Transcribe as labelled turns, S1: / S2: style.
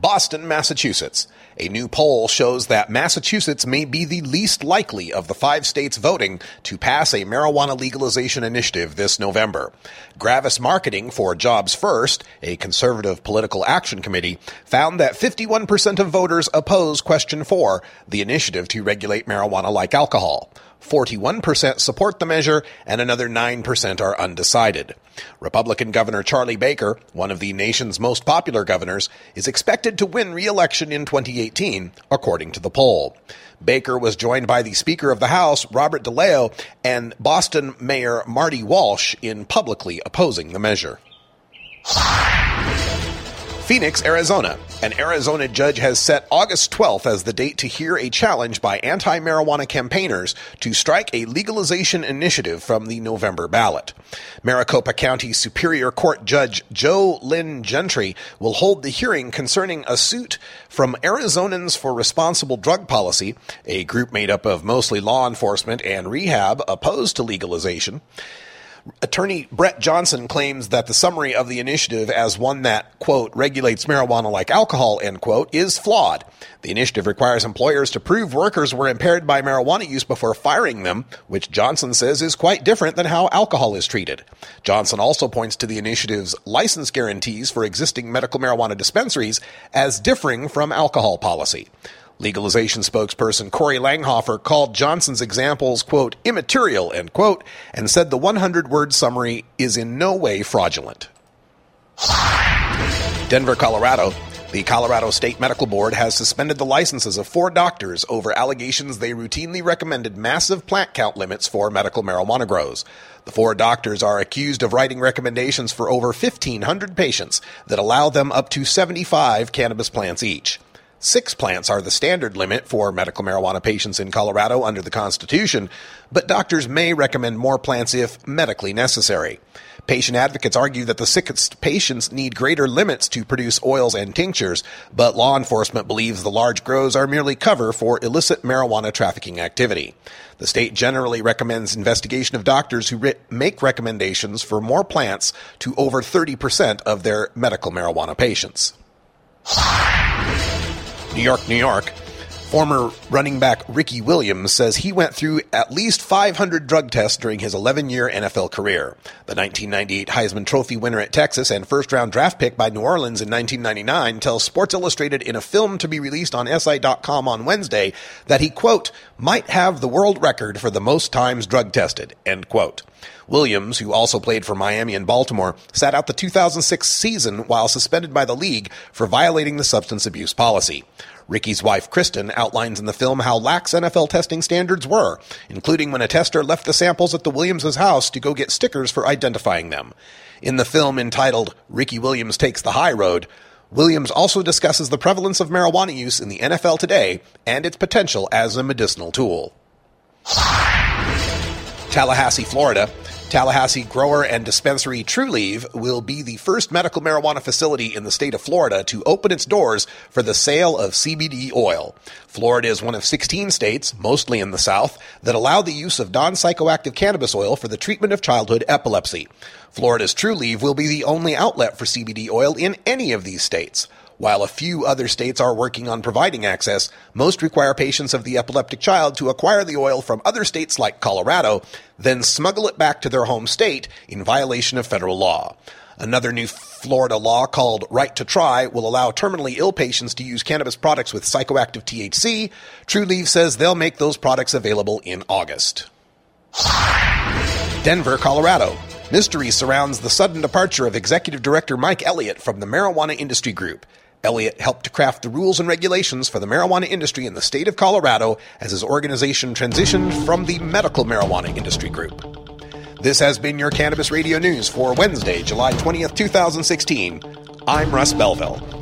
S1: Boston, Massachusetts. A new poll shows that Massachusetts may be the least likely of the five states voting to pass a marijuana legalization initiative this November. Gravis Marketing for Jobs First, a conservative political action committee, found that 51% of voters oppose question 4, the initiative to regulate marijuana like alcohol. 41% support the measure, and another 9% are undecided. Republican Governor Charlie Baker, one of the nation's most popular governors, is expected to win re-election in 2018, according to the poll. Baker was joined by the Speaker of the House, Robert DeLeo, and Boston Mayor Marty Walsh in publicly opposing the measure. Phoenix, Arizona. An Arizona judge has set August 12th as the date to hear a challenge by anti marijuana campaigners to strike a legalization initiative from the November ballot. Maricopa County Superior Court Judge Jo Lynn Gentry will hold the hearing concerning a suit from Arizonans for Responsible Drug Policy, a group made up of mostly law enforcement and rehab opposed to legalization. Attorney Brett Johnson claims that the summary of the initiative as one that, quote, regulates marijuana like alcohol, end quote, is flawed. The initiative requires employers to prove workers were impaired by marijuana use before firing them, which Johnson says is quite different than how alcohol is treated. Johnson also points to the initiative's license guarantees for existing medical marijuana dispensaries as differing from alcohol policy. Legalization spokesperson Corey Langhofer called Johnson's examples, quote, immaterial, end quote, and said the 100 word summary is in no way fraudulent. Denver, Colorado. The Colorado State Medical Board has suspended the licenses of four doctors over allegations they routinely recommended massive plant count limits for medical marijuana grows. The four doctors are accused of writing recommendations for over 1,500 patients that allow them up to 75 cannabis plants each. Six plants are the standard limit for medical marijuana patients in Colorado under the Constitution, but doctors may recommend more plants if medically necessary. Patient advocates argue that the sickest patients need greater limits to produce oils and tinctures, but law enforcement believes the large grows are merely cover for illicit marijuana trafficking activity. The state generally recommends investigation of doctors who make recommendations for more plants to over 30% of their medical marijuana patients. New York, New York. Former running back Ricky Williams says he went through at least 500 drug tests during his 11 year NFL career. The 1998 Heisman Trophy winner at Texas and first round draft pick by New Orleans in 1999 tells Sports Illustrated in a film to be released on SI.com on Wednesday that he, quote, might have the world record for the most times drug tested, end quote. Williams, who also played for Miami and Baltimore, sat out the 2006 season while suspended by the league for violating the substance abuse policy. Ricky's wife, Kristen, outlines in the film how lax NFL testing standards were, including when a tester left the samples at the Williams' house to go get stickers for identifying them. In the film entitled Ricky Williams Takes the High Road, Williams also discusses the prevalence of marijuana use in the NFL today and its potential as a medicinal tool. Tallahassee, Florida. Tallahassee grower and dispensary Trulieve will be the first medical marijuana facility in the state of Florida to open its doors for the sale of CBD oil. Florida is one of 16 states, mostly in the South, that allow the use of non-psychoactive cannabis oil for the treatment of childhood epilepsy. Florida's Trulieve will be the only outlet for CBD oil in any of these states. While a few other states are working on providing access, most require patients of the epileptic child to acquire the oil from other states like Colorado, then smuggle it back to their home state in violation of federal law. Another new Florida law called Right to Try will allow terminally ill patients to use cannabis products with psychoactive THC. Trulieve says they'll make those products available in August. Denver, Colorado. Mystery surrounds the sudden departure of Executive Director Mike Elliott from the Marijuana Industry Group. Elliott helped to craft the rules and regulations for the marijuana industry in the state of Colorado as his organization transitioned from the medical marijuana industry group. This has been your Cannabis Radio News for Wednesday, July 20th, 2016. I'm Russ Belville.